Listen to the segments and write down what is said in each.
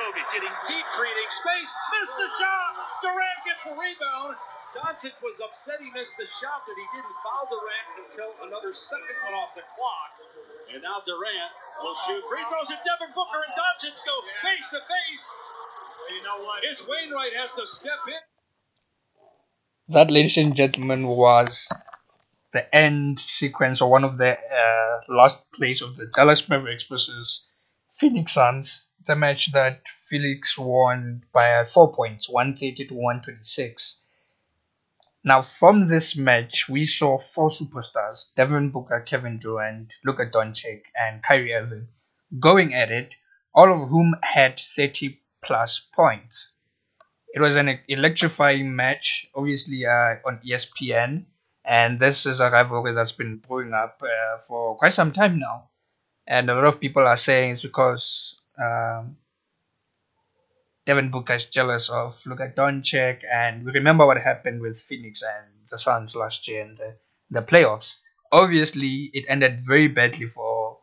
Bogut getting deep, creating space. Missed the shot. Durant gets the rebound. Doncic was upset he missed the shot that he didn't foul Durant until another second went off the clock. And now Durant will shoot free throws, and Devin Booker and Doncic go face to face. You know what? Ish Wainright has to step in. That, ladies and gentlemen, was the end sequence or one of the uh, last plays of the Dallas Mavericks versus Phoenix Suns. The match that Phoenix won by four points, 130 to 126. Now, from this match, we saw four superstars Devin Booker, Kevin Durant, Luka Doncic, and Kyrie Irving going at it, all of whom had 30 plus points. It was an electrifying match, obviously uh, on ESPN, and this is a rivalry that's been brewing up uh, for quite some time now. And a lot of people are saying it's because um, Devin Booker is jealous of Luka Doncic, and we remember what happened with Phoenix and the Suns last year in the, the playoffs. Obviously, it ended very badly for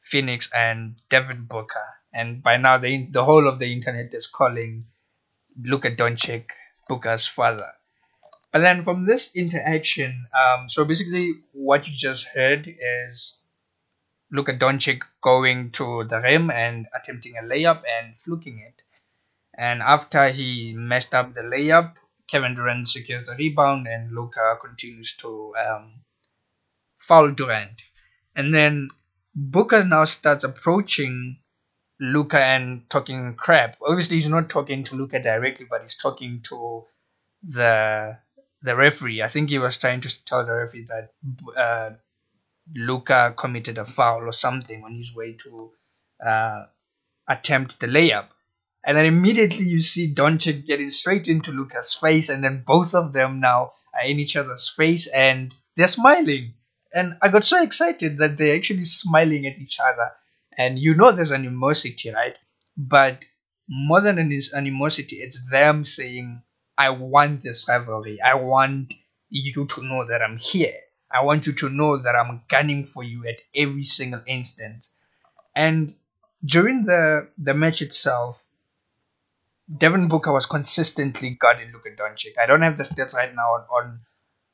Phoenix and Devin Booker, and by now the the whole of the internet is calling Luka Doncic Booker's father. But then from this interaction, um, so basically what you just heard is Luka Doncic going to the rim and attempting a layup and fluking it. And after he messed up the layup, Kevin Durant secures the rebound and Luka continues to um, foul Durant. And then Booker now starts approaching Luka and talking crap. Obviously, he's not talking to Luka directly, but he's talking to the the referee. I think he was trying to tell the referee that uh, Luka committed a foul or something on his way to uh, attempt the layup. And then immediately you see Doncic getting straight into Luka's face, and then both of them now are in each other's face and they're smiling. And I got so excited that they're actually smiling at each other. And you know there's animosity, right? But more than an animosity, it's them saying, I want this rivalry. I want you to know that I'm here. I want you to know that I'm gunning for you at every single instant. And during the the match itself, Devin Booker was consistently guarding Luka Doncic. I don't have the stats right now on, on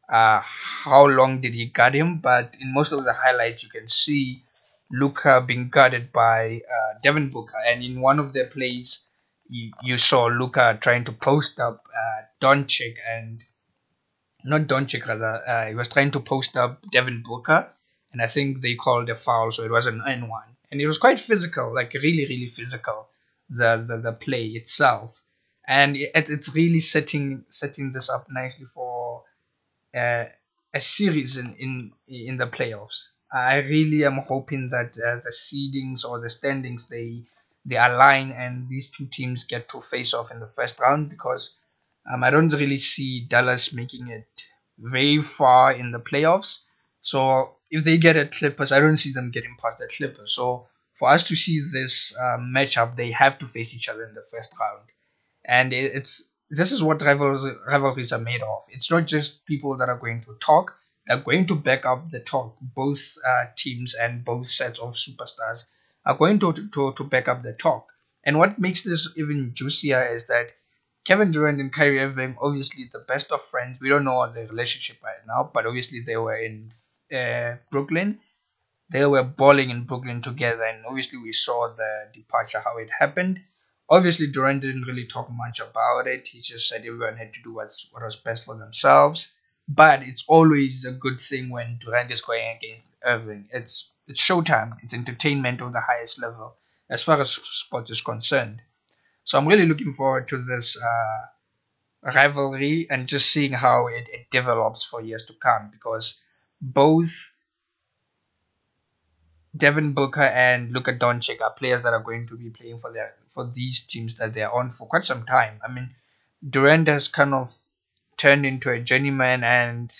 uh, how long did he guard him, but in most of the highlights you can see Luka being guarded by uh, Devin Booker, and in one of their plays you, you saw Luka trying to post up uh, Doncic and not Doncic rather. Uh, he was trying to post up Devin Booker, and I think they called a foul, so it was an and one, and it was quite physical, like really really physical the the, the play itself, and it, it's really setting setting this up nicely for uh, a series in, in in the playoffs. I really am hoping that uh, the seedings or the standings they they align and these two teams get to face off in the first round because um, I don't really see Dallas making it very far in the playoffs. So if they get a Clippers, I don't see them getting past the Clippers. So for us to see this uh, matchup, they have to face each other in the first round, and it's this is what rivalries rivalries are made of. It's not just people that are going to talk; they're going to back up the talk. Both uh, teams and both sets of superstars are going to, to to back up the talk. And what makes this even juicier is that Kevin Durant and Kyrie Irving, obviously the best of friends. We don't know their relationship right now, but obviously they were in uh, Brooklyn they were balling in Brooklyn together, and obviously we saw the departure, how it happened. Obviously, Durant didn't really talk much about it. He just said everyone had to do what's, what was best for themselves. But it's always a good thing when Durant is going against Irving. It's it's showtime. It's entertainment of the highest level as far as sports is concerned. So I'm really looking forward to this uh, rivalry and just seeing how it, it develops for years to come because both Devin Booker and Luka Doncic are players that are going to be playing for their for these teams that they're on for quite some time. I mean, Durant has kind of turned into a journeyman, and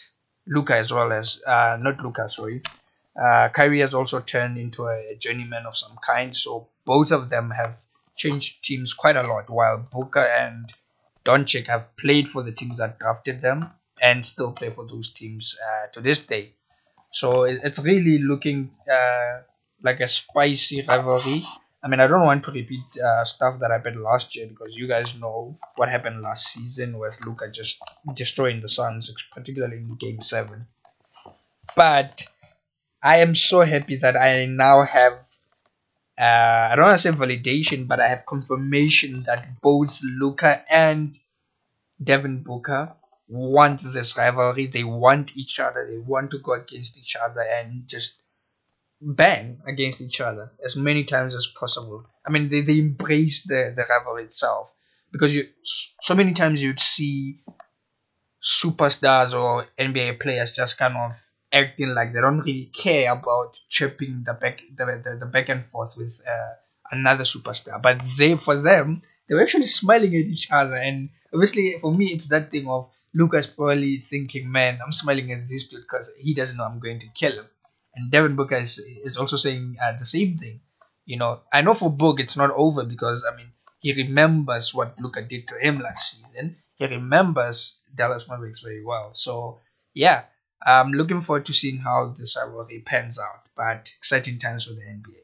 Luka as well as uh, not Luka, sorry. Uh, Kyrie has also turned into a journeyman of some kind. So both of them have changed teams quite a lot. While Booker and Doncic have played for the teams that drafted them and still play for those teams uh, to this day. So it's really looking uh, like a spicy rivalry. I mean, I don't want to repeat uh, stuff that happened last year because you guys know what happened last season with Luka just destroying the Suns, particularly in Game Seven. But I am so happy that I now have. Uh, I don't want to say validation, but I have confirmation that both Luka and Devin Booker want this rivalry. They want each other. They want to go against each other and just bang against each other as many times as possible. I mean, they, they embrace the, the rivalry itself because you so many times you'd see superstars or NBA players just kind of acting like they don't really care about chipping the back the, the, the back and forth with uh, another superstar. But they for them they were actually smiling at each other and obviously for me it's that thing of Luka's probably thinking, man, I'm smiling at this dude because he doesn't know I'm going to kill him. And Devin Booker is, is also saying uh, the same thing. You know, I know for Book it's not over because, I mean, he remembers what Luka did to him last season. He remembers Dallas Mavericks very well. So, yeah, I'm looking forward to seeing how this rivalry pans out. But exciting times for the NBA.